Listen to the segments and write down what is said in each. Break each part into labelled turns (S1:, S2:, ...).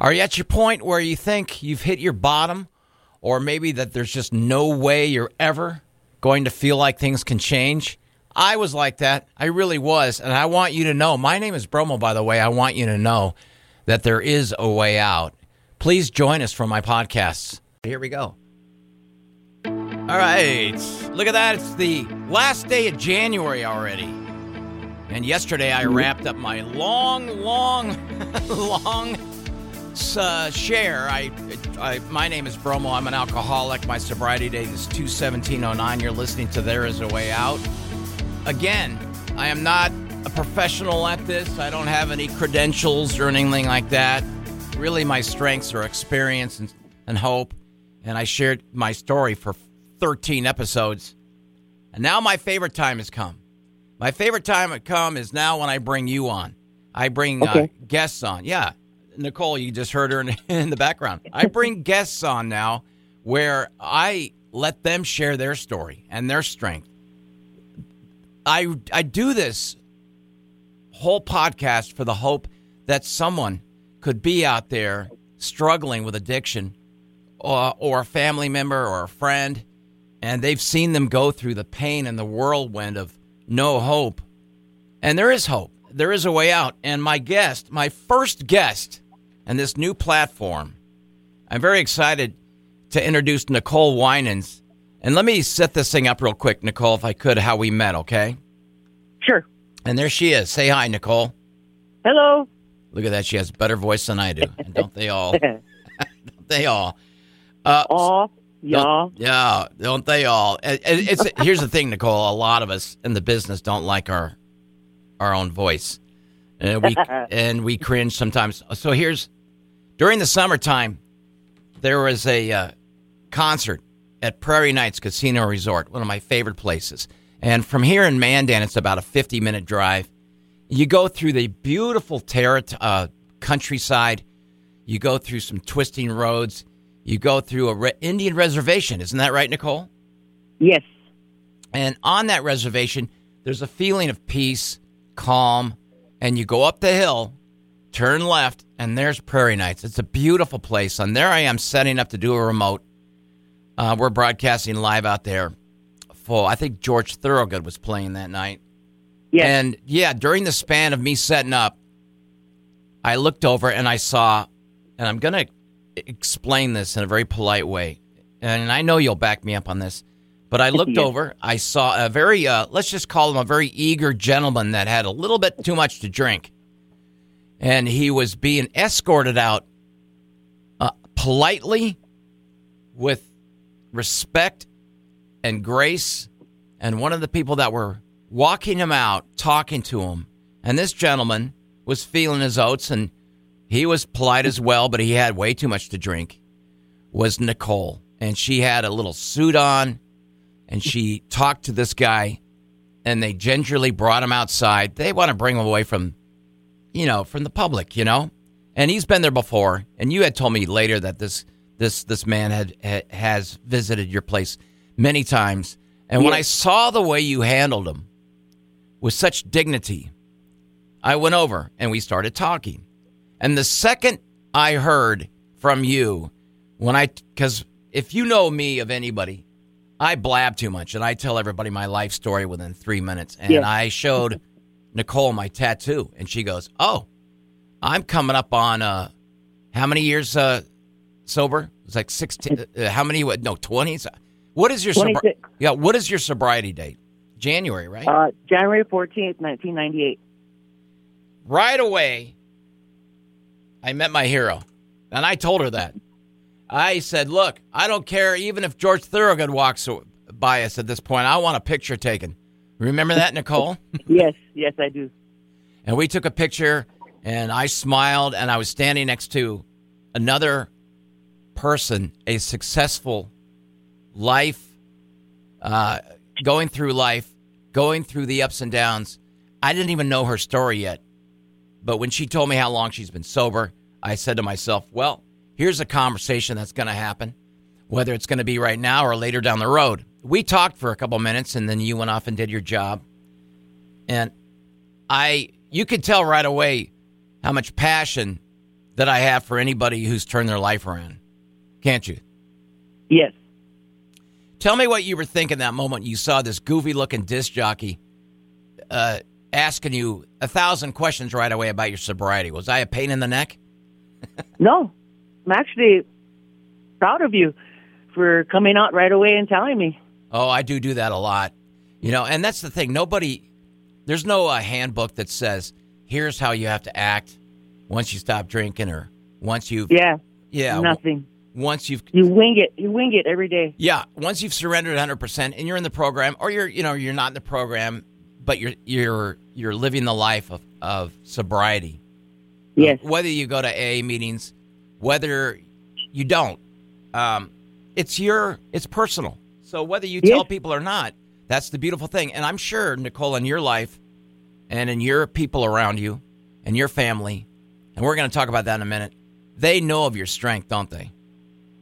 S1: Are you at your point where you think you've hit your bottom, or maybe that there's just no way you're ever going to feel like things can change? I was like that. I really was. And I want you to know my name is Bromo, by the way. I want you to know that there is a way out. Please join us for my podcasts. Here we go. All right. Look at that. It's the last day of January already. And yesterday I wrapped up my long, long, long uh, share. I, I, my name is Bromo. I'm an alcoholic. My sobriety date is 21709. You're listening to There Is a Way Out. Again, I am not a professional at this. I don't have any credentials or anything like that. Really, my strengths are experience and, and hope. And I shared my story for 13 episodes. And now my favorite time has come. My favorite time has come is now when I bring you on. I bring uh,
S2: Okay.
S1: uh, guests on. Yeah. Nicole, you just heard her in, in the background. I bring guests on now where I let them share their story and their strength. I I do this whole podcast for the hope that someone could be out there struggling with addiction or, or a family member or a friend and they've seen them go through the pain and the whirlwind of no hope. And there is hope. There is a way out. And my guest, my first guest and this new platform, I'm very excited to introduce Nicole Winans. And let me set this thing up real quick, Nicole, if I could, how we met, okay?
S2: Sure.
S1: And there she is. Say hi, Nicole.
S2: Hello.
S1: Look at that. She has a better voice than I do. And don't they all? Don't they all? Uh,
S2: Aw, y'all.
S1: don't- yeah, don't they all? It- It's here's the thing, Nicole. A lot of us in the business don't like our our own voice, and we and we cringe sometimes. So here's during the summertime, there was a uh, concert at Prairie Knights Casino Resort, one of my favorite places. And from here in Mandan, it's about a 50 minute drive. You go through the beautiful terra uh, countryside. You go through some twisting roads. You go through a re- Indian reservation. Isn't that right, Nicole?
S2: Yes.
S1: And on that reservation, there's a feeling of peace, calm, and you go up the hill, turn left, and there's Prairie Knights. It's a beautiful place. And there I am setting up to do a remote. Uh, we're broadcasting live out there. For I think George Thorogood was playing that night.
S2: Yes.
S1: And yeah, during the span of me setting up, I looked over and I saw, and I'm going to explain this in a very polite way. And I know you'll back me up on this, but I looked
S2: Yes.
S1: over, I saw a very, uh, let's just call him a very eager gentleman that had a little bit too much to drink. And he was being escorted out uh, politely with respect and grace. And one of the people that were walking him out, talking to him, and this gentleman was feeling his oats and he was polite as well, but he had way too much to drink, was Nicole. And she had a little suit on and she talked to this guy and they gingerly brought him outside. They want to bring him away from, you know, from the public, you know? And he's been there before. And you had told me later that this this this man had, ha has visited your place many times. And when I saw the way you handled him with such dignity, I went over and we started talking. And the second I heard from you, when I, because if you know me of anybody, I blab too much and I tell everybody my life story within three minutes. And. I showed Nicole my tattoo and she goes, Oh, I'm coming up on uh, how many years uh, sober? It's like 16, uh, how many, what, no, 20s? What is your, sobri- yeah, what is your sobriety date? January, right?
S2: Uh, January 14th, 1998.
S1: right away, I met my hero. And I told her that. I said, Look, I don't care even if George Thorogood walks by us at this point. I want a picture taken. Remember that, Nicole?
S2: yes, yes, I do.
S1: and we took a picture, and I smiled, and I was standing next to another person, a successful life, uh, going through life, going through the ups and downs. I didn't even know her story yet. But when she told me how long she's been sober, I said to myself, well, here's a conversation that's going to happen, whether it's going to be right now or later down the road. We talked for a couple minutes and then you went off and did your job. And I, you could tell right away how much passion that I have for anybody who's turned their life around. Can't you?
S2: Yes.
S1: Tell me what you were thinking that moment you saw this goofy looking disc jockey uh, asking you a thousand questions right away about your sobriety. Was I a pain in the neck?
S2: No, I'm actually proud of you for coming out right away and telling me.
S1: Oh, I do do that a lot. You know, and that's the thing. Nobody, there's no uh, handbook that says, here's how you have to act once you stop drinking or once you've,
S2: Yeah,
S1: yeah,
S2: nothing.
S1: once you've,
S2: You wing it. You wing it every day.
S1: yeah, once you've surrendered 100% and you're in the program or you're, you know, you're not in the program, but you're, you're, you're living the life of, of sobriety.
S2: Yes.
S1: whether you go to AA meetings, whether you don't, um, it's your it's personal. So whether you tell people or not, that's the beautiful thing. And I'm sure Nicole, in your life, and in your people around you, and your family, and we're going to talk about that in a minute. They know of your strength, don't they?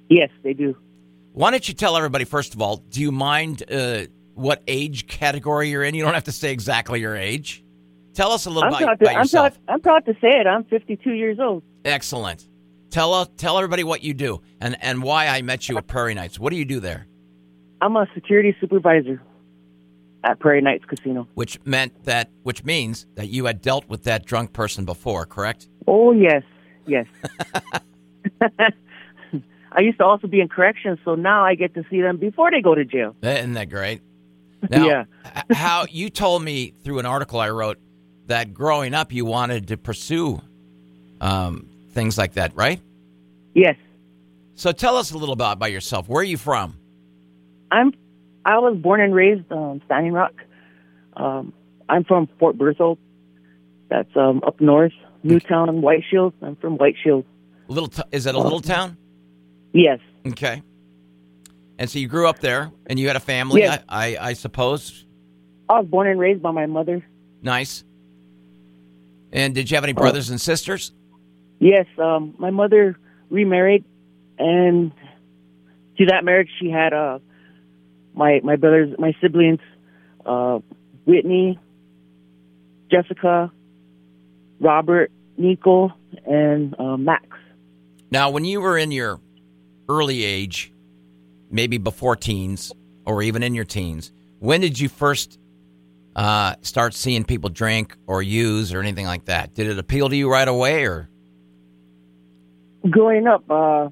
S2: Yes, they do.
S1: Why don't you tell everybody first of all? Do you mind uh, what age category you're in? You don't have to say exactly your age. Tell us a little
S2: I'm
S1: about,
S2: proud, to,
S1: about
S2: I'm,
S1: yourself.
S2: proud, I'm proud to say it. I'm 52 years old.
S1: Excellent. Tell uh, tell everybody what you do and, and why I met you at Prairie Knights. What do you do there?
S2: I'm a security supervisor at Prairie Knights Casino.
S1: Which meant that which means that you had dealt with that drunk person before, correct?
S2: Oh, yes, yes. I used to also be in corrections, so now I get to see them before they go to jail.
S1: Isn't that great? Now,
S2: Yeah.
S1: how you told me through an article I wrote that growing up you wanted to pursue um, things like that, right?
S2: Yes,
S1: So tell us a little about about yourself. Where are you from?
S2: I'm. I was born and raised um, Standing Rock. Um, I'm from Fort Berthold. That's um, up north, New Town, White Shield. I'm from White Shield.
S1: Little t- is that a little town?
S2: Yes,
S1: Okay. And so you grew up there, and you had a family,
S2: Yes.
S1: I, I, I suppose.
S2: I was born and raised by my mother.
S1: Nice. And did you have any brothers and sisters?
S2: Yes, um, my mother remarried, and to that marriage, she had uh, my my brothers, my siblings, uh, Whitney, Jessica, Robert, Nico, and uh, Max.
S1: Now, when you were in your early age, maybe before teens or even in your teens, when did you first uh, start seeing people drink or use or anything like that? Did it appeal to you right away, or
S2: Growing up, uh,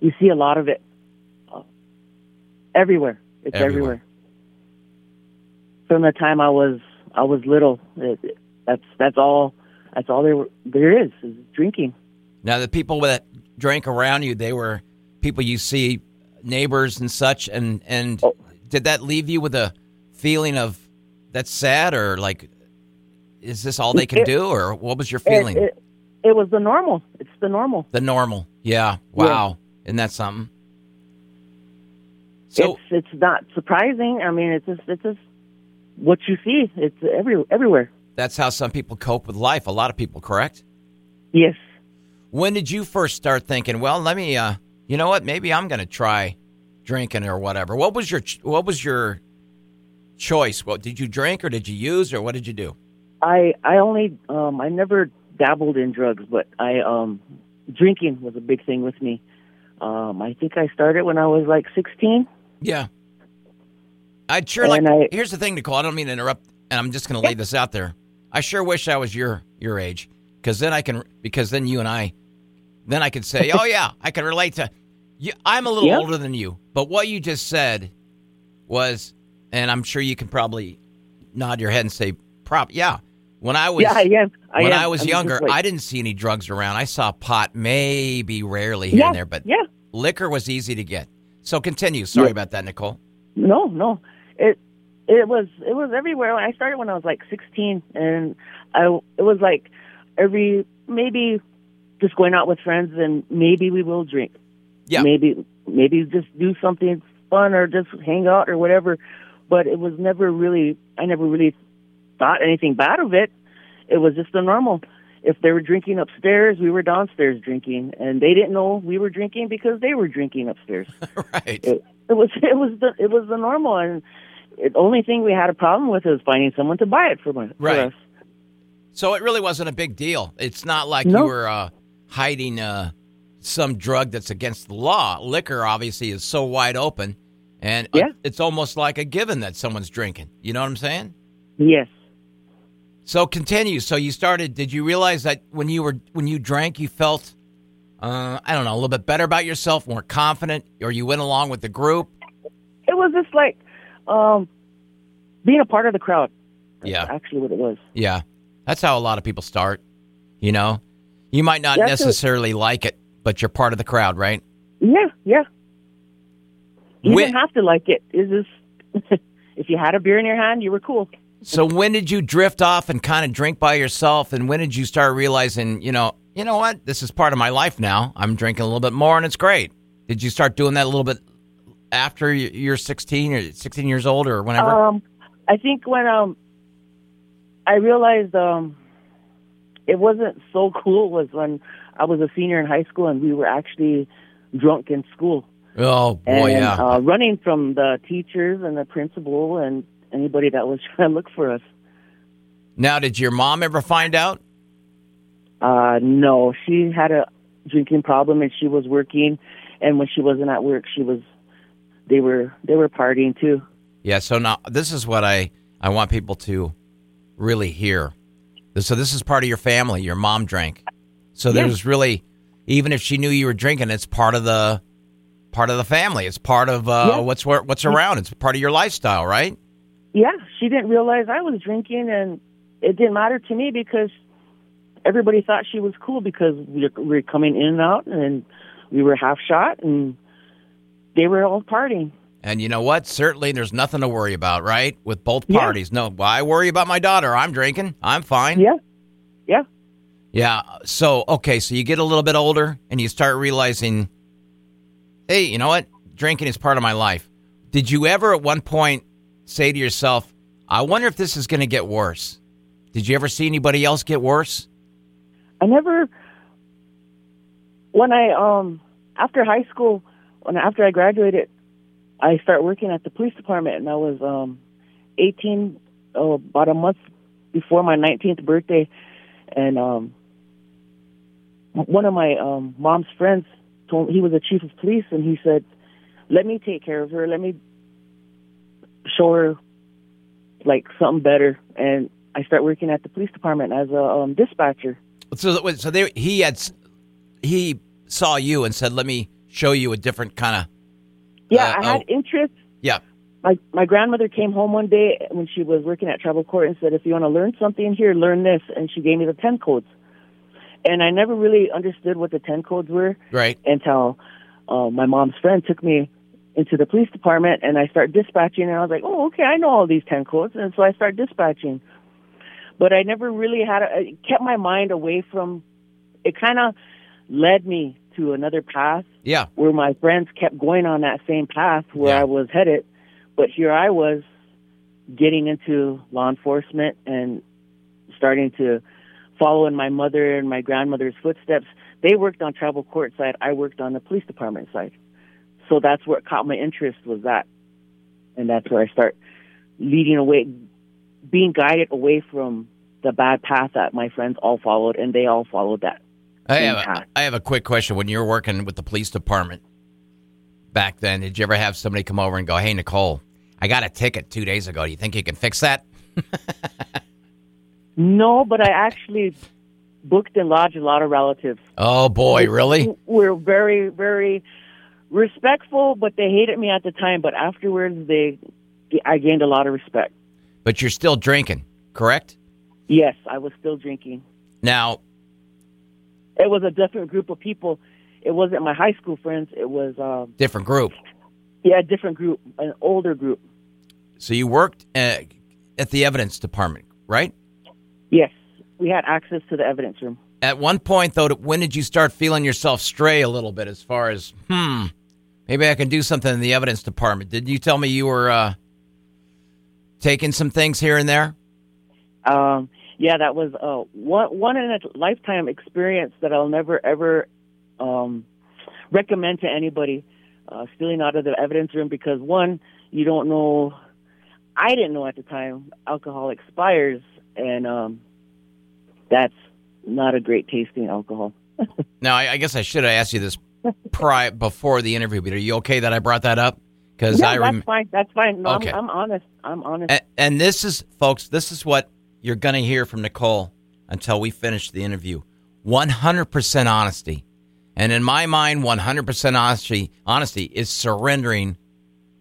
S2: you see a lot of it everywhere. It's
S1: Everywhere.
S2: everywhere. From the time I was I was little, it, it- that's that's all that's all there there is is drinking.
S1: now the people that drank around you, they were people you see, neighbors and such, and and
S2: Oh.
S1: did that leave you with a feeling of that's sad or like, is this all they can
S2: It-
S1: do, or what was your feeling?
S2: It, it was the normal. It's the normal.
S1: The normal. Yeah. Wow. Isn't that something? So
S2: it's it's not surprising. I mean, it's just it's just what you see. It's every everywhere.
S1: that's how some people cope with life. A lot of people, correct?
S2: Yes.
S1: When did you first start thinking, well, let me uh you know what, maybe I'm going to try drinking or whatever. What was your what was your choice? What did you drink or did you use or what did you do?
S2: I I only um I never dabbled in drugs, but I um drinking was a big thing with me. Um I think I started when I was like 16.
S1: Yeah. I'd sure like
S2: And I-
S1: Here's the thing, Nicole, I don't mean to interrupt and I'm just going to lay this out there. I sure wish I was your your age cuz then I can because then you and I then I could say, "Oh yeah, I can relate to you. I'm a little
S2: Yep.
S1: older than you." But what you just said was and I'm sure you can probably nod your head and say, "Prop, yeah." When I was
S2: yeah, I am. I
S1: when
S2: am.
S1: I was
S2: I'm
S1: younger, I didn't see any drugs around. I saw pot maybe rarely here
S2: yeah,
S1: and there, but
S2: yeah.
S1: liquor was easy to get. So continue. Sorry
S2: Yeah.
S1: about that, Nicole.
S2: No, no. It it was it was everywhere. I started when I was like 16 and I it was like every maybe just going out with friends and maybe we will drink.
S1: Yeah.
S2: Maybe maybe just do something fun or just hang out or whatever. But it was never really I never really thought anything bad of it. It was just the normal. If they were drinking upstairs, we were downstairs drinking, and they didn't know we were drinking because they were drinking upstairs
S1: right.
S2: it, it was it was the it was the normal and the only thing we had a problem with is finding someone to buy it for, my, for
S1: Right.
S2: us.
S1: So it really wasn't a big deal. It's not like
S2: No.
S1: you were uh, hiding uh, some drug that's against the law. Liquor obviously is so wide open, and uh,
S2: Yeah.
S1: it's almost like a given that someone's drinking. You know what I'm saying?
S2: Yes.
S1: So continue. So you started. Did you realize that when you were when you drank, you felt, uh, I don't know, a little bit better about yourself, more confident, or you went along with the group?
S2: It was just like um, being a part of the crowd. That's
S1: Yeah.
S2: Actually, what it was.
S1: Yeah, that's how a lot of people start. You know, you might not
S2: a-
S1: necessarily like it, but you're part of the crowd, right?
S2: Yeah, yeah. You
S1: When-
S2: didn't have to like it. It's just if you had a beer in your hand, you were cool.
S1: So when did you drift off and kind of drink by yourself? And when did you start realizing, you know, you know what, this is part of my life now. I'm drinking a little bit more, and it's great. Did you start doing that a little bit after you're 16 or 16 years old or whenever?
S2: Um, I think when um, I realized um, it wasn't so cool was when I was a senior in high school and we were actually drunk in school
S1: oh boy,
S2: and
S1: yeah.
S2: uh, running from the teachers and the principal and anybody that was trying to look for us.
S1: now, did your mom ever find out?
S2: Uh, no, she had a drinking problem and she was working, and when she wasn't at work, she was. They were they were partying too.
S1: Yeah. So now this is what I I want people to really hear. So this is part of your family. Your mom drank. So there's really, even if she knew you were drinking, it's part of the part of the family. It's part of uh, what's what's around. It's part of your lifestyle, right?
S2: Yeah, she didn't realize I was drinking, and it didn't matter to me because everybody thought she was cool because we were, coming in and out, and we were half shot, and they were all partying.
S1: And you know what? Certainly, there's nothing to worry about, right? With both
S2: Yeah.
S1: parties. No, why worry about my daughter? I'm drinking. I'm fine.
S2: Yeah, yeah.
S1: Yeah. So, okay. So you get a little bit older and you start realizing, hey, you know what? Drinking is part of my life. Did you ever at one point say to yourself, I wonder if this is going to get worse? Did you ever see anybody else get worse?
S2: I never. When I um after high school, when after I graduated, I started working at the police department, and I was um eighteen, oh, about a month before my nineteenth birthday, and um one of my um mom's friends told he was a chief of police, and he said, "Let me take care of her. Let me show her like something better." And I start working at the police department as a um, dispatcher.
S1: So, so they, he had, he saw you and said, let me show you a different kind of,
S2: Yeah,
S1: Uh,
S2: I had
S1: oh.
S2: interest.
S1: yeah.
S2: My my grandmother came home one day when she was working at tribal court and said, "If you want to learn something here, learn this." And she gave me the ten codes. And I never really understood what the ten codes were
S1: Right.
S2: until uh, my mom's friend took me into the police department, and I started dispatching. And I was like, "Oh, okay, I know all these ten codes." And so I started dispatching. But I never really had. A, it kept my mind away from. It kind of led me to another path
S1: Yeah.
S2: where my friends kept going on that same path where
S1: Yeah.
S2: I was headed, but here I was getting into law enforcement and starting to follow in my mother and my grandmother's footsteps. They worked on tribal court side, I worked on the police department side. So that's what caught my interest was that. And that's where I start leading away being guided away from the bad path that my friends all followed and they all followed that.
S1: I have, a. I have a quick question. When you were working with the police department back then, did you ever have somebody come over and go, "Hey, Nicole, I got a ticket two days ago. Do you think you can fix that?"
S2: No, but I actually booked and lodged a lot of relatives.
S1: Oh boy, really?
S2: We're very, very respectful, but they hated me at the time. But afterwards, they, I gained a lot of respect.
S1: But you're still drinking, correct?
S2: Yes, I was still drinking.
S1: Now,
S2: It was a different group of people. It wasn't my high school friends. It was, um,
S1: different group.
S2: yeah, a different group, an older group.
S1: So you worked uh, at the evidence department, right?
S2: Yes, we had access to the evidence room.
S1: At one point, though, when did you start feeling yourself stray a little bit as far as, hmm, maybe I can do something in the evidence department? Didn't you tell me you were uh, taking some things here and there?
S2: Um, yeah, that was uh, one one in a lifetime experience that I'll never ever um, recommend to anybody. Uh, stealing out of the evidence room because one, you don't know. I didn't know at the time alcohol expires, and um, that's not a great tasting alcohol.
S1: now, I, I guess I should have asked you this pri- before the interview, but are you okay that I brought that up? Because I
S2: that's fine. That's fine. No,
S1: Okay.
S2: I'm, I'm honest. I'm honest.
S1: and, and this is, folks, this is what you're going to hear from Nicole until we finish the interview. 100% honesty. And in my mind, 100% honesty, honesty is surrendering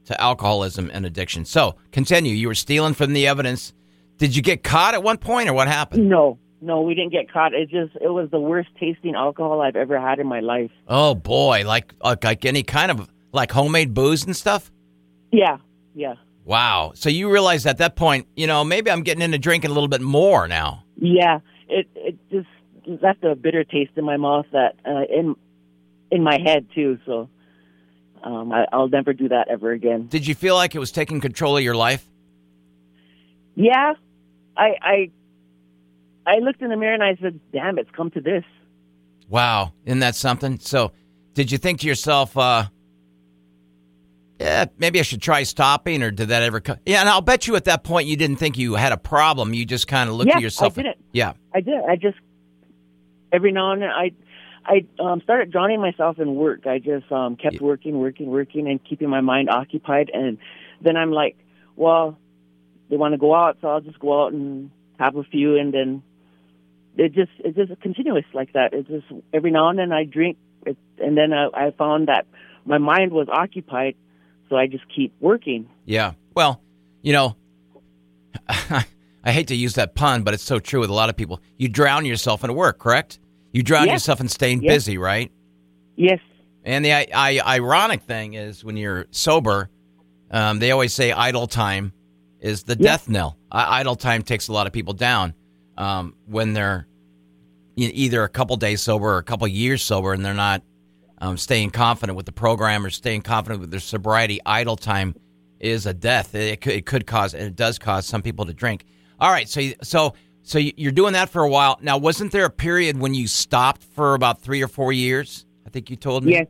S1: to alcoholism and addiction. So, continue. You were stealing from the evidence. Did you get caught at one point or what happened?
S2: no, no, we didn't get caught. It just it was the worst tasting alcohol I've ever had in my life.
S1: Oh boy, like like, like any kind of like homemade booze and stuff?
S2: Yeah, yeah,
S1: Wow. So you realize at that point, you know, maybe I'm getting into drinking a little bit more now.
S2: yeah. It it just left a bitter taste in my mouth that uh, in in my head too. So um, I, I'll never do that ever again.
S1: Did you feel like it was taking control of your life?
S2: Yeah, I I I looked in the mirror and I said, "Damn, it's come to this."
S1: Wow, isn't that something? So, did you think to yourself, uh, yeah, maybe I should try stopping, or did that ever come? Yeah, and I'll bet you at that point you didn't think you had a problem. You just kind of looked
S2: Yeah,
S1: at yourself.
S2: I didn't.
S1: Yeah,
S2: I did. I just every now and then I I um, started drowning myself in work. I just um, kept
S1: Yeah.
S2: working, working, working, and keeping my mind occupied. And then I'm like, well, they want to go out, so I'll just go out and have a few, and then it just it's just continuous like that. It's just every now and then I drink, it, and then I, I found that my mind was occupied, so I just keep working.
S1: yeah. Well, you know, I hate to use that pun, but it's so true with a lot of people. You drown yourself in work, correct? You drown
S2: Yes.
S1: yourself in staying
S2: Yes.
S1: busy, right?
S2: Yes,
S1: And the I, I, ironic thing is when you're sober, um, they always say idle time is the
S2: Yeah.
S1: death knell. I, idle time takes a lot of people down um, when they're either a couple days sober or a couple years sober and they're not um, staying confident with the program or staying confident with their sobriety. Idle time is a death. It could, it could cause, and it does cause some people to drink. All right, so so so you- you're doing that for a while now. Wasn't there a period when you stopped for about three or four years? I think you told me.
S2: Yes.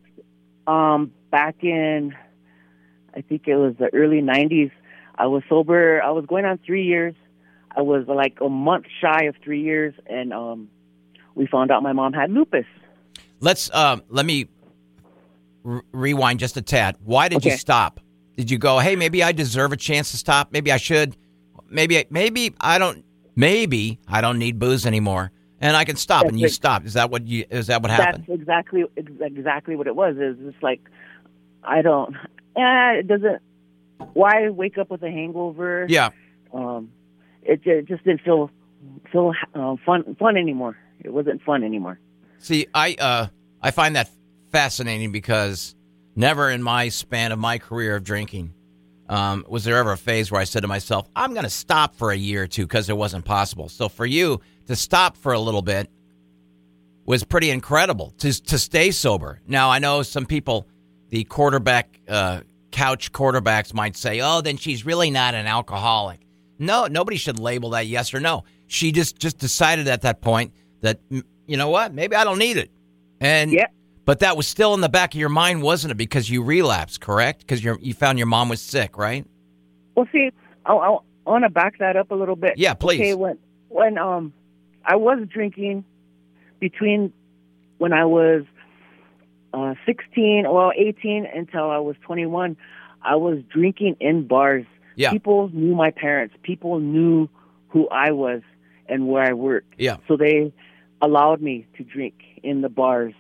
S2: Um, back in, I think it was the early 90s, I was sober. I was going on three years. I was like a month shy of three years, and um, we found out my mom had lupus.
S1: Let's um, let me r- rewind just a tad. Why did you stop? Did you go, hey, maybe I deserve a chance to stop? Maybe I should. Maybe maybe I don't. Maybe I don't need booze anymore, and I can stop.
S2: That's
S1: and you
S2: it.
S1: stopped. Is that what you? Is that what happened?
S2: That's exactly exactly what it was. Is It's just like I don't. Eh, it doesn't. Why wake up with a hangover?
S1: yeah.
S2: Um, it, it just didn't feel feel uh, fun fun anymore. It wasn't fun anymore.
S1: See, I uh, I find that fascinating because never in my span of my career of drinking um, was there ever a phase where I said to myself, "I'm going to stop for a year or two because it wasn't possible." So for you to stop for a little bit was pretty incredible to to stay sober. Now I know some people, the quarterback uh, couch quarterbacks might say, "Oh, then she's really not an alcoholic." No, nobody should label that yes or no. She just just decided at that point that you know what, maybe I don't need it, and
S2: Yeah.
S1: but that was still in the back of your mind, wasn't it? Because you relapsed, correct? Because you you found your mom was sick, right?
S2: Well, see, I, I, I want to back that up a little bit.
S1: Yeah, please.
S2: Okay, when when um I was drinking between when I was uh 16, well 18 until I was 21, I was drinking in bars.
S1: Yeah.
S2: People knew my parents. People knew who I was and where I worked.
S1: Yeah.
S2: So they allowed me to drink in the bars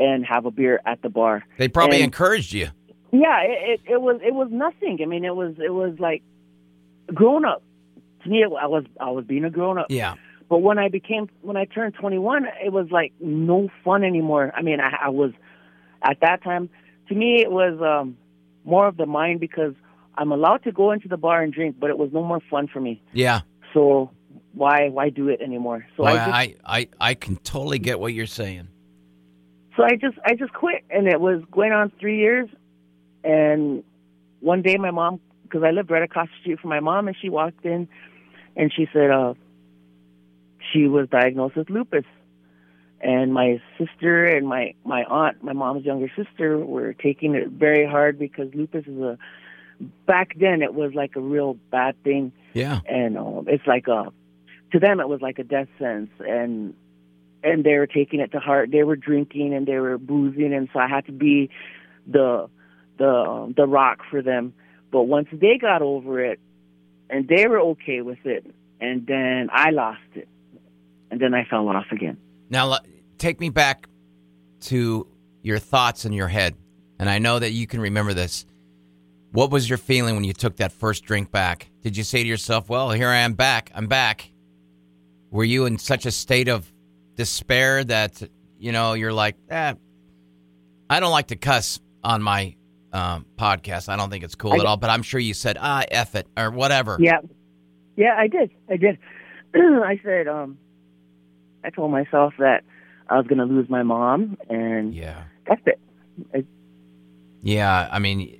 S2: and have a beer at the bar.
S1: They probably
S2: And-
S1: encouraged you.
S2: Yeah, it, it, it was it was nothing. I mean, it was it was like grown up. To me, I was I was being a grown up.
S1: Yeah.
S2: But when I became when I turned 21, it was like no fun anymore. I mean, I, I was at that time. To me, it was um, more of the mind because I'm allowed to go into the bar and drink, but it was no more fun for me.
S1: Yeah.
S2: So why why do it anymore? So
S1: Boy,
S2: I just
S1: I, I, I can totally get what you're saying.
S2: so I just I just quit, and it was going on three years. And one day, my mom, because I lived right across the street from my mom, and she walked in, and she said, uh, she was diagnosed with lupus. And my sister and my my aunt, my mom's younger sister, were taking it very hard because lupus is a. Back then, it was like a real bad thing
S1: Yeah.
S2: and um, it's like a to them it was like a death sentence and and they were taking it to heart. They were drinking and they were boozing, and so I had to be the the um, the rock for them. But once they got over it, and they were okay with it, and then I lost it, and then I fell off again.
S1: Now, take me back to your thoughts in your head, and I know that you can remember this. What was your feeling when you took that first drink back? Did you say to yourself, "Well, here I am back. I'm back"? Were you in such a state of despair that you know you're like, eh, I don't like to cuss on my um, podcast. I don't think it's cool
S2: I-
S1: at all. But I'm sure you said, "Ah, f it" or whatever.
S2: Yeah, yeah, I did. I did. I said, um, I told myself that I was going to lose my mom, and
S1: Yeah.
S2: that's it.
S1: Yeah, I mean,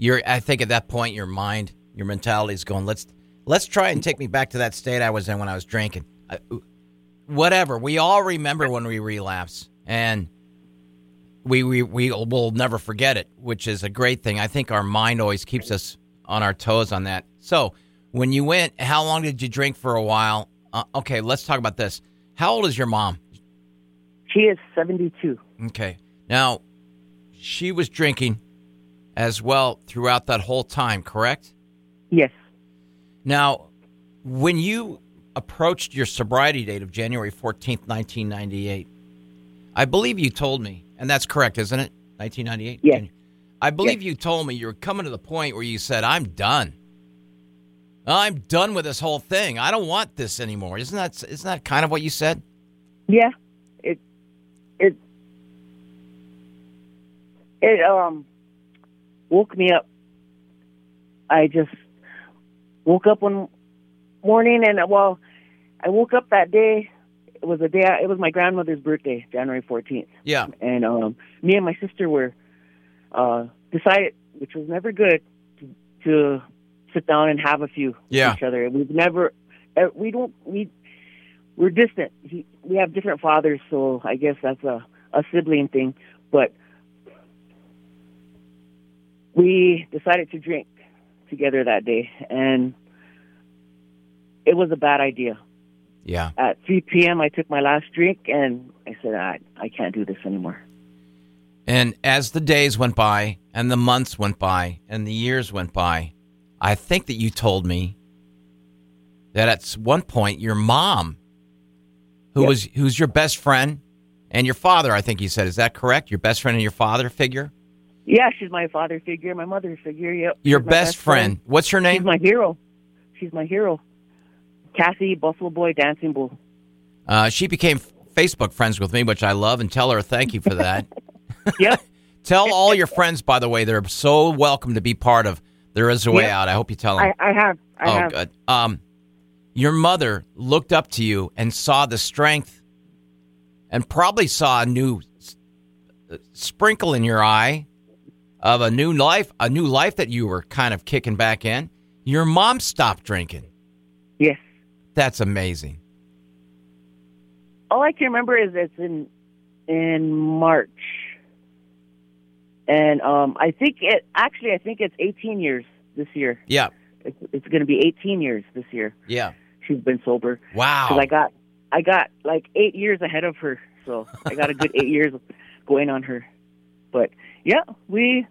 S1: you're. I think at that point, your mind, your mentality is going. Let's let's try and take me back to that state I was in when I was drinking. I, whatever. We all remember when we relapse, and we we we will never forget it, which is a great thing. I think our mind always keeps us on our toes on that. So, when you went, how long did you drink for a while? Uh, okay, let's talk about this. How old is your mom?
S2: She is 72.
S1: Okay. Now, she was drinking as well throughout that whole time, correct?
S2: Yes.
S1: Now, when you approached your sobriety date of January 14th, 1998, I believe you told me, and that's correct, isn't it? 1998?
S2: Yes.
S1: I believe you told me you were coming to the point where you said, I'm done. I'm done with this whole thing. I don't want this anymore. Isn't that isn't that kind of what you said?
S2: Yeah. It it it um woke me up. I just woke up one morning and well, I woke up that day. It was a day. It was my grandmother's birthday, January 14th.
S1: Yeah.
S2: and um, me and my sister were uh, decided, which was never good, to, to sit down and have a few
S1: Yeah.
S2: with each other. We've never, uh, we don't, we we're distant. He, we have different fathers, so I guess that's a a sibling thing. But we decided to drink together that day, and it was a bad idea.
S1: Yeah.
S2: At 3 p.m., I took my last drink, and I said, I I can't do this anymore.
S1: And as the days went by and the months went by and the years went by, I think that you told me that at one point your mom, who
S2: Yep.
S1: was who's your best friend, and your father, I think you said, is that correct? Your best friend and your father figure?
S2: Yeah, she's my father figure, my mother figure. Yep.
S1: Your
S2: She's my
S1: best, friend. What's her
S2: She's
S1: name?
S2: my hero. She's my hero. Cassie, Buffalo Boy, Dancing Bull.
S1: Uh, she became Facebook friends with me, which I love, and tell her thank you for that.
S2: Yep.
S1: tell all your friends, by the way, they're so welcome to be part of There Is a Way
S2: Yep.
S1: Out. I hope you tell them.
S2: I, I have. I
S1: oh,
S2: have.
S1: good. Um, your mother looked up to you and saw the strength, and probably saw a new uh, sprinkle in your eye of a new life, a new life that you were kind of kicking back in. Your mom stopped drinking.
S2: Yes.
S1: That's amazing.
S2: All I can remember is it's in in March, and um, I think it actually I think it's 18 years this year.
S1: Yeah,
S2: It's, it's going to be 18 years this year.
S1: yeah.
S2: She's been sober
S1: Wow.
S2: because I got I got like eight years ahead of her, so I got a good eight years going on her. But yeah, we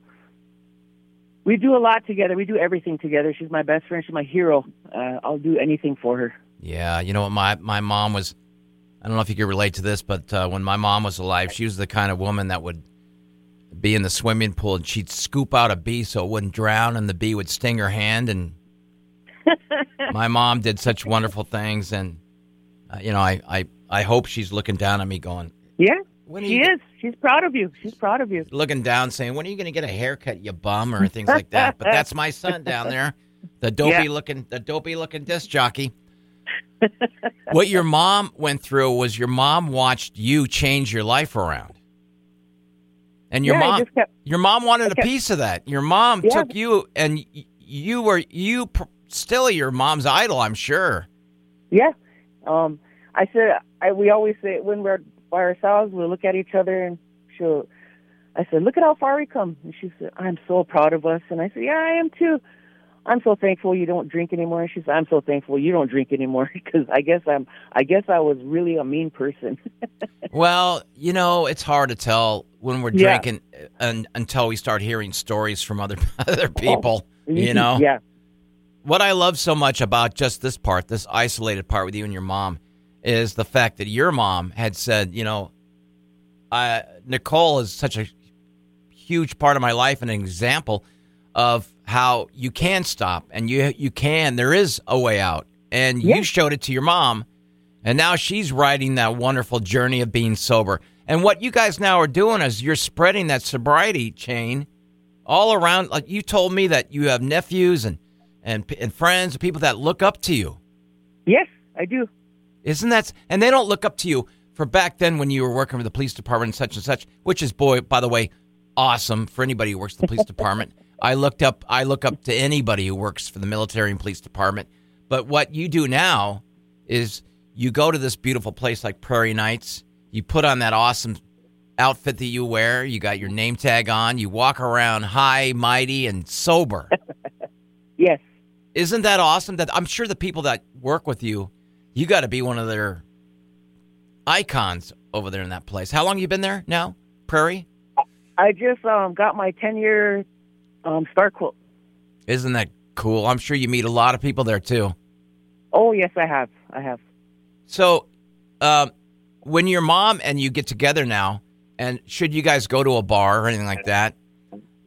S2: we do a lot together. We do everything together. She's my best friend. She's my hero. Uh, I'll do anything for her.
S1: Yeah, you know what? My my mom was. I don't know if you could relate to this, but uh, when my mom was alive, she was the kind of woman that would be in the swimming pool and she'd scoop out a bee so it wouldn't drown, and the bee would sting her hand. And my mom did such wonderful things, and uh, you know, I, I I hope she's looking down at me, going,
S2: Yeah,
S1: "When
S2: she is. She's proud of you. She's proud of you.
S1: looking down, saying, "When are you going to get a haircut, you bum?" or things like that. But that's my son down there, the dopey
S2: Yeah.
S1: looking, the dopey looking disc jockey. what your mom went through was your mom watched you change your life around, and your
S2: Yeah,
S1: mom,
S2: kept-
S1: your mom wanted a piece of that. Your mom
S2: Yeah.
S1: took you, and you were you pr- still your mom's idol, I'm sure.
S2: Yeah. Um, I said I we always say when we're by ourselves, we look at each other and she'll. I said, "Look at how far we come." And she said, "I'm so proud of us." And I said, "Yeah, I am too." I'm so thankful you don't drink anymore. And she said, I'm so thankful you don't drink anymore because I guess I'm, I guess I was really a mean person.
S1: well, you know, it's hard to tell when we're
S2: Yeah.
S1: drinking uh, and, until we start hearing stories from other other oh, people. You mm-hmm. know,
S2: yeah,
S1: what I love so much about just this part, this isolated part with you and your mom, is the fact that your mom had said, you know, I, Nicole is such a huge part of my life and an example of how you can stop and you you can. There is a way out, and
S2: Yeah.
S1: you showed it to your mom, and now she's riding that wonderful journey of being sober. And what you guys now are doing is you're spreading that sobriety chain all around. Like you told me that you have nephews and and and friends, and people that look up to you.
S2: yes, I do.
S1: Isn't that? And they don't look up to you for back then when you were working for the police department and such and such, which is boy, by the way, awesome for anybody who works for the police department. I looked up. I look up to anybody who works for the military and police department. But what you do now is you go to this beautiful place like Prairie Knights. You put on that awesome outfit that you wear. You got your name tag on. You walk around high, mighty, and sober.
S2: Yes,
S1: Isn't that awesome? That I'm sure the people that work with you, you got to be one of their icons over there in that place. How long you been there now, Prairie?
S2: I just um got my 10 year um star quote.
S1: Isn't that cool? I'm sure you meet a lot of people there too.
S2: Oh yes, I have. I have.
S1: So, um, when your mom and you get together now, and should you guys go to a bar or anything like that,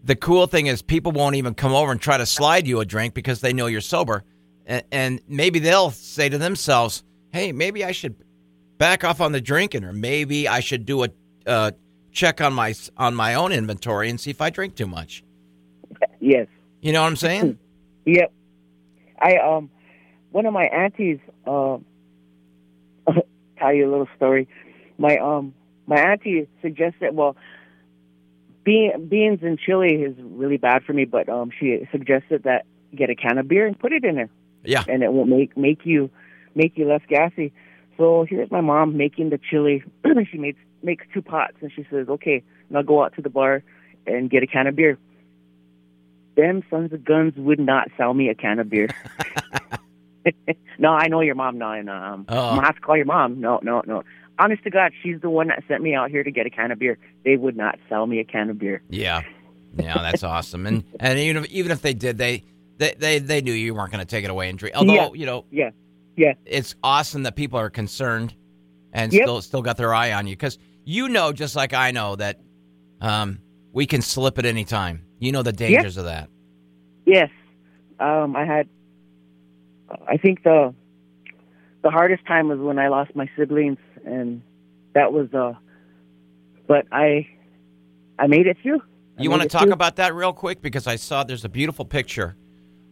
S1: the cool thing is people won't even come over and try to slide you a drink because they know you're sober, and, and maybe they'll say to themselves, "Hey, maybe I should back off on the drinking, or maybe I should do a uh, check on my on my own inventory and see if I drink too much."
S2: Yes.
S1: You know what I'm saying?
S2: Yep. I um one of my aunties um tell you a little story. My um my auntie suggested well bean, beans and chili is really bad for me, but um she suggested that get a can of beer and put it in there
S1: yeah.
S2: and it will make make you make you less gassy. So here's my mom making the chili. she makes makes two pots and she says, "Okay, now go out to the bar and get a can of beer." Them sons of guns would not sell me a can of beer. no, I know your mom. No, no, um,
S1: Oh.
S2: I'm gonna have to call your mom. No, no, no. Honest to God, she's the one that sent me out here to get a can of beer. They would not sell me a can of beer.
S1: Yeah, yeah, that's awesome. And and even if, even if they did, they they they, they knew you weren't going to take it away drink. Although
S2: Yeah.
S1: you know,
S2: Yeah, yeah,
S1: it's awesome that people are concerned and
S2: Yep.
S1: still still got their eye on you because you know, just like I know that um, we can slip at any time. You know the dangers of that.
S2: Yes, um, I had. I think the the hardest time was when I lost my siblings, and that was. Uh, but I, I made it through. I
S1: You want to talk
S2: through.
S1: about that real quick because I saw there's a beautiful picture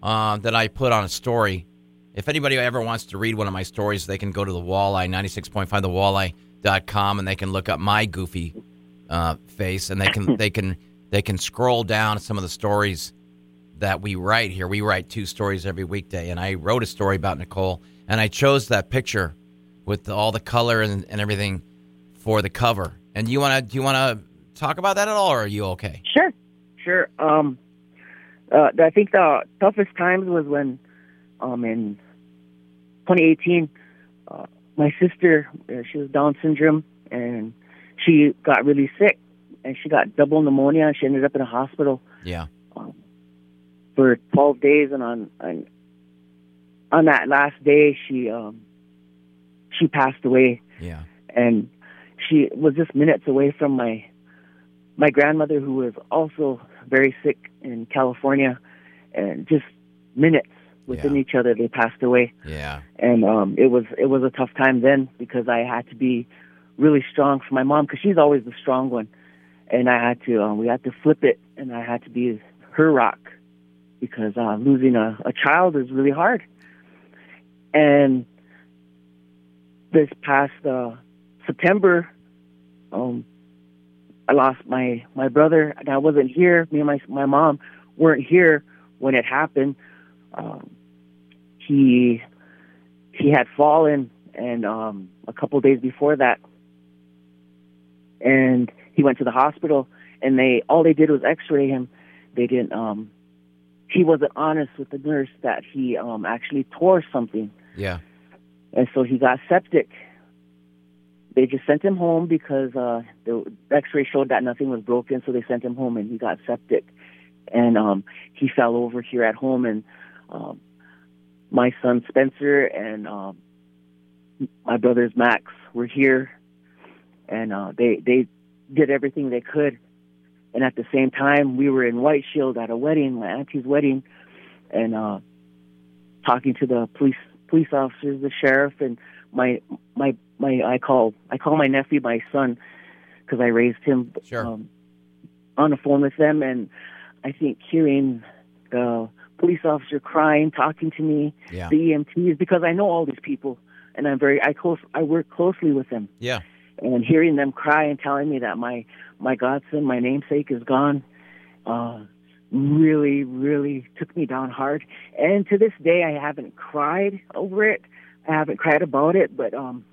S1: uh, that I put on a story. If anybody ever wants to read one of my stories, they can go to the Walleye 96.5 the thewalleye.com and they can look up my goofy uh, face and they can they can they can scroll down some of the stories that we write here. We write two stories every weekday, and I wrote a story about Nicole, and I chose that picture with all the color and, and everything for the cover. And do you want to do you want to talk about that at all, or are you okay?
S2: Sure, sure. Um, uh, I think the toughest times was when, um, in 2018, uh, my sister, uh, she was Down syndrome, and she got really sick, and she got double pneumonia, and she ended up in a hospital.
S1: Yeah.
S2: for 12 days and on on, on that last day she um she passed away
S1: Yeah.
S2: and she was just minutes away from my my grandmother who was also very sick in California and just minutes within
S1: Yeah.
S2: each other they passed away
S1: Yeah.
S2: and um it was it was a tough time then because I had to be really strong for my mom because she's always the strong one and I had to um, we had to flip it and I had to be her rock because uh, losing a, a child is really hard and this past uh, September um I lost my my brother and I wasn't here me and my my mom weren't here when it happened um he he had fallen and um a couple days before that and he went to the hospital and they all they did was x-ray him they didn't um he wasn't honest with the nurse that he um actually tore something,
S1: Yeah.
S2: and so he got septic. They just sent him home because uh, the X-ray showed that nothing was broken, so they sent him home, and he got septic. And um, he fell over here at home, and um, my son Spencer and um, my brothers Max were here, and uh, they they did everything they could. And at the same time, we were in White Shield at a wedding, my auntie's wedding, and uh, talking to the police police officers, the sheriff, and my my my I call I call my nephew my son because I raised him
S1: Sure.
S2: um, on the phone with them, and I think hearing the police officer crying, talking to me,
S1: Yeah.
S2: the EMTs, because I know all these people, and I'm very I close I work closely with them,
S1: Yeah.
S2: and hearing them cry and telling me that my my godson, my namesake, is gone, uh, really really took me down hard. And to this day, I haven't cried over it. I haven't cried about it, but um,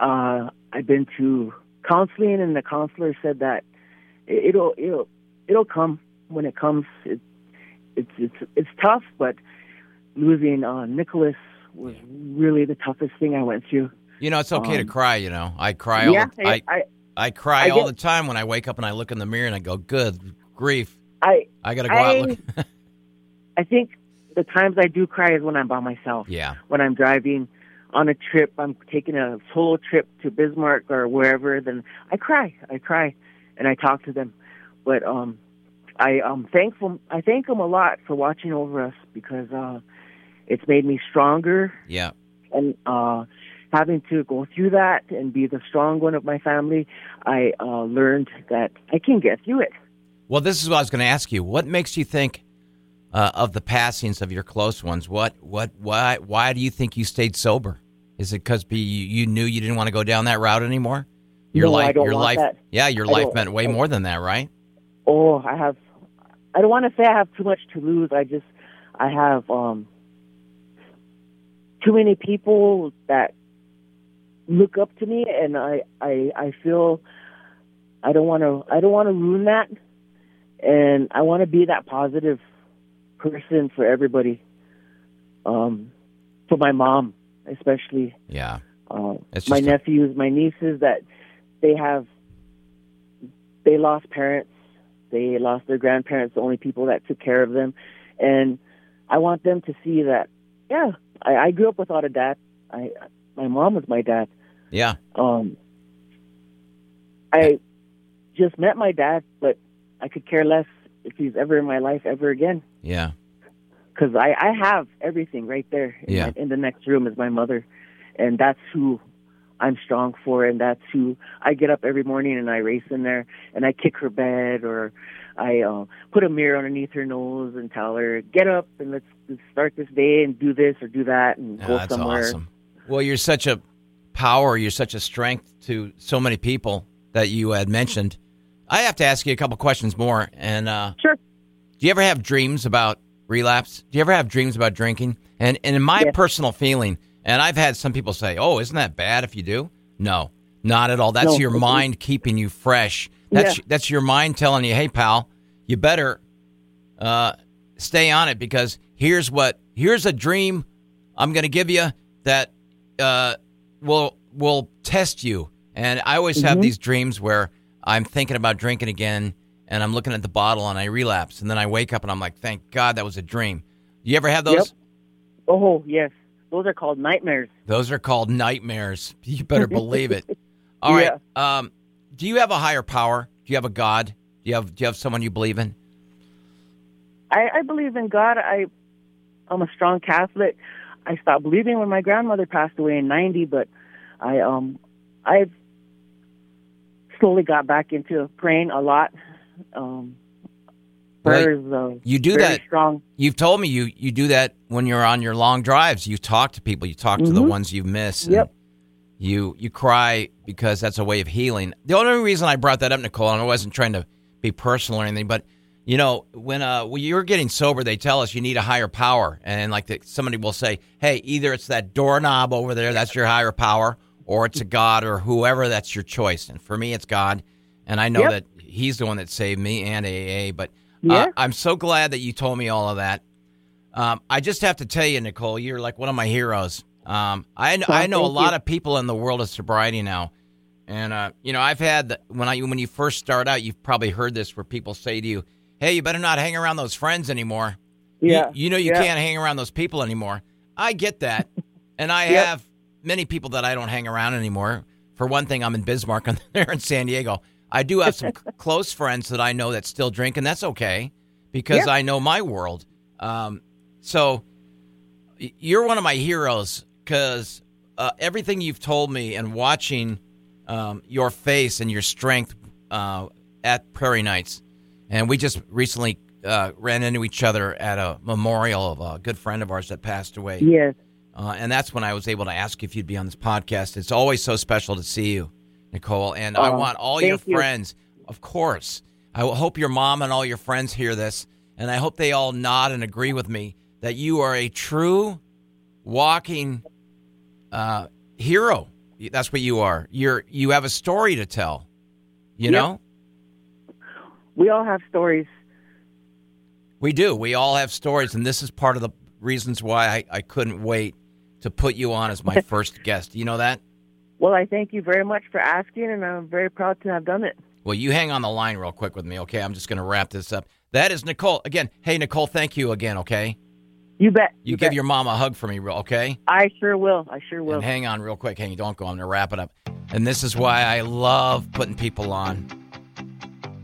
S2: uh, I've been to counseling, and the counselor said that it- it'll it'll it'll come when it comes. It, it's it's it's tough, but losing uh, Nicholas was really the toughest thing I went through.
S1: You know, it's okay to
S2: Um,
S1: cry. You know, I cry. All
S2: yeah,
S1: the, I
S2: I
S1: I cry
S2: I
S1: all the time when I wake up and I look in the mirror and I go, "Good grief,
S2: I
S1: I got to go out." Look.
S2: I think the times I do cry is when I'm by myself.
S1: yeah.
S2: when I'm driving on a trip, I'm taking a solo trip to Bismarck or wherever, then I cry. I cry and I talk to them. But um I am thankful I thank them a lot for watching over us because uh it's made me stronger
S1: Yeah.
S2: and uh having to go through that and be the strong one of my family, I uh learned that I can get through it.
S1: Well, this is what I was going to ask you. What makes you think uh, of the passings of your close ones? What, what, why, why do you think you stayed sober? Is it because you, you knew you didn't want to go down that route anymore? Your
S2: No,
S1: life, your life,
S2: that.
S1: yeah, your
S2: I
S1: life meant way
S2: I-
S1: more than that, right?
S2: Oh, I have. I don't want to say I have too much to lose. I just, I have um, too many people that look up to me, and I, I, I feel I don't want to. I don't want to ruin that, and I want to be that positive person for everybody. Um, for my mom, especially
S1: Yeah.
S2: uh, my
S1: a-
S2: nephews, my nieces that they have they lost parents, they lost their grandparents, the only people that took care of them, and I want them to see that yeah, I, I grew up without a dad. I my mom was my dad.
S1: Yeah.
S2: Um, I just met my dad, but I could care less if he's ever in my life ever again
S1: Yeah.
S2: Because I, I have everything right there in,
S1: Yeah.
S2: my, in the next room is my mother and that's who i'm strong for and that's who i get up every morning and i race in there and i kick her bed or i uh, put a mirror underneath her nose and tell her get up and let's, let's start this day and do this or do that and
S1: Yeah,
S2: go
S1: that's
S2: somewhere
S1: awesome. Well, you're such a power, you're such a strength to so many people that you had mentioned. I have to ask you a couple questions more. And uh,
S2: sure
S1: do you ever have dreams about relapse? Do you ever have dreams about drinking? And and in my
S2: Yes.
S1: personal feeling, and I've had some people say, "Oh, isn't that bad if you do?" No, not at all. That's
S2: No,
S1: your mind keeping you fresh. That's
S2: Yeah.
S1: that's your mind telling you, "Hey, pal, you better uh, stay on it because here's what here's a dream I'm going to give you that uh, will will test you." And I always have
S2: Mhm.
S1: these dreams where I'm thinking about drinking again, and I'm looking at the bottle and I relapse, and then I wake up and I'm like, "Thank God that was a dream." You ever have those?
S2: Yep. oh yes those are called nightmares
S1: Those are called nightmares. You better believe it. All right. Um, do you have a higher power? Do you have a God? Do you have Do you have someone you believe in?
S2: I, I believe in God. I, I'm a strong Catholic. I stopped believing when my grandmother passed away in '90, but I um, I've slowly got back into praying a lot. Um,
S1: Well, You do that.
S2: strong.
S1: You've told me you you do that when you're on your long drives. You talk to people. You talk to the
S2: Mhm.
S1: ones you miss.
S2: Yep.
S1: You you cry because that's a way of healing. The only reason I brought that up, Nicole, and I wasn't trying to be personal or anything, but you know, when uh when you're getting sober, they tell us you need a higher power, and like the, somebody will say, "Hey, either it's that doorknob over there, that's your higher power, or it's a God or whoever. That's your choice." And for me, it's God, and I know
S2: Yep.
S1: that He's the one that saved me and AA. But
S2: Yeah.
S1: Uh, I'm so glad that you told me all of that. Um, I just have to tell you, Nicole, you're like one of my heroes. Um, I,
S2: Well,
S1: I know a lot
S2: you.
S1: of people in the world of sobriety now. And, uh, you know, I've had, the, when I when you first start out, you've probably heard this where people say to you, hey, you better not hang around those friends anymore. You-
S2: yeah.
S1: You, know you
S2: yeah.
S1: can't hang around those people anymore. I get that. and I
S2: Yep.
S1: have many people that I don't hang around anymore. For one thing, I'm in Bismarck and they're in San Diego. I do have some close friends that I know that still drink, and that's okay because
S2: Yeah.
S1: I know my world. Um, so you're one of my heroes because uh, everything you've told me and watching um, your face and your strength uh, at Prairie Knights, and we just recently uh, ran into each other at a memorial of a good friend of ours that passed away.
S2: Yes.
S1: Uh, and that's when I was able to ask if you'd be on this podcast. It's always so special to see you, Nicole. And I
S2: Oh,
S1: want all your
S2: thank you.
S1: friends, of course. I hope your mom and all your friends hear this. And I hope they all nod and agree with me that you are a true walking uh, hero. That's what you are. You're you have a story to tell. You
S2: Yep.
S1: know?
S2: We all have stories.
S1: We do. We all have stories, and this is part of the reasons why I, I couldn't wait to put you on as my first guest. You know that?
S2: Well, I thank you very much for asking, and I'm very proud to have done it.
S1: Well, you hang on the line real quick with me, okay? I'm just going to wrap this up. That is Nicole. Again, hey, Nicole, thank you again, okay?
S2: You bet.
S1: You, give
S2: bet.
S1: your mom a hug for me, real okay?
S2: I sure will. I sure will.
S1: And hang on real quick. Hang, don't go. I'm going to wrap it up. And this is why I love putting people on.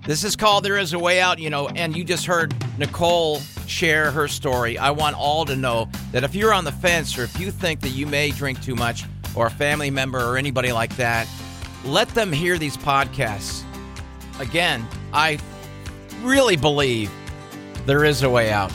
S1: This is called There Is a Way Out, you know, and you just heard Nicole share her story. I want all to know that if you're on the fence or if you think that you may drink too much or a family member or anybody like that, let them hear these podcasts. Again, I really believe there is a way out.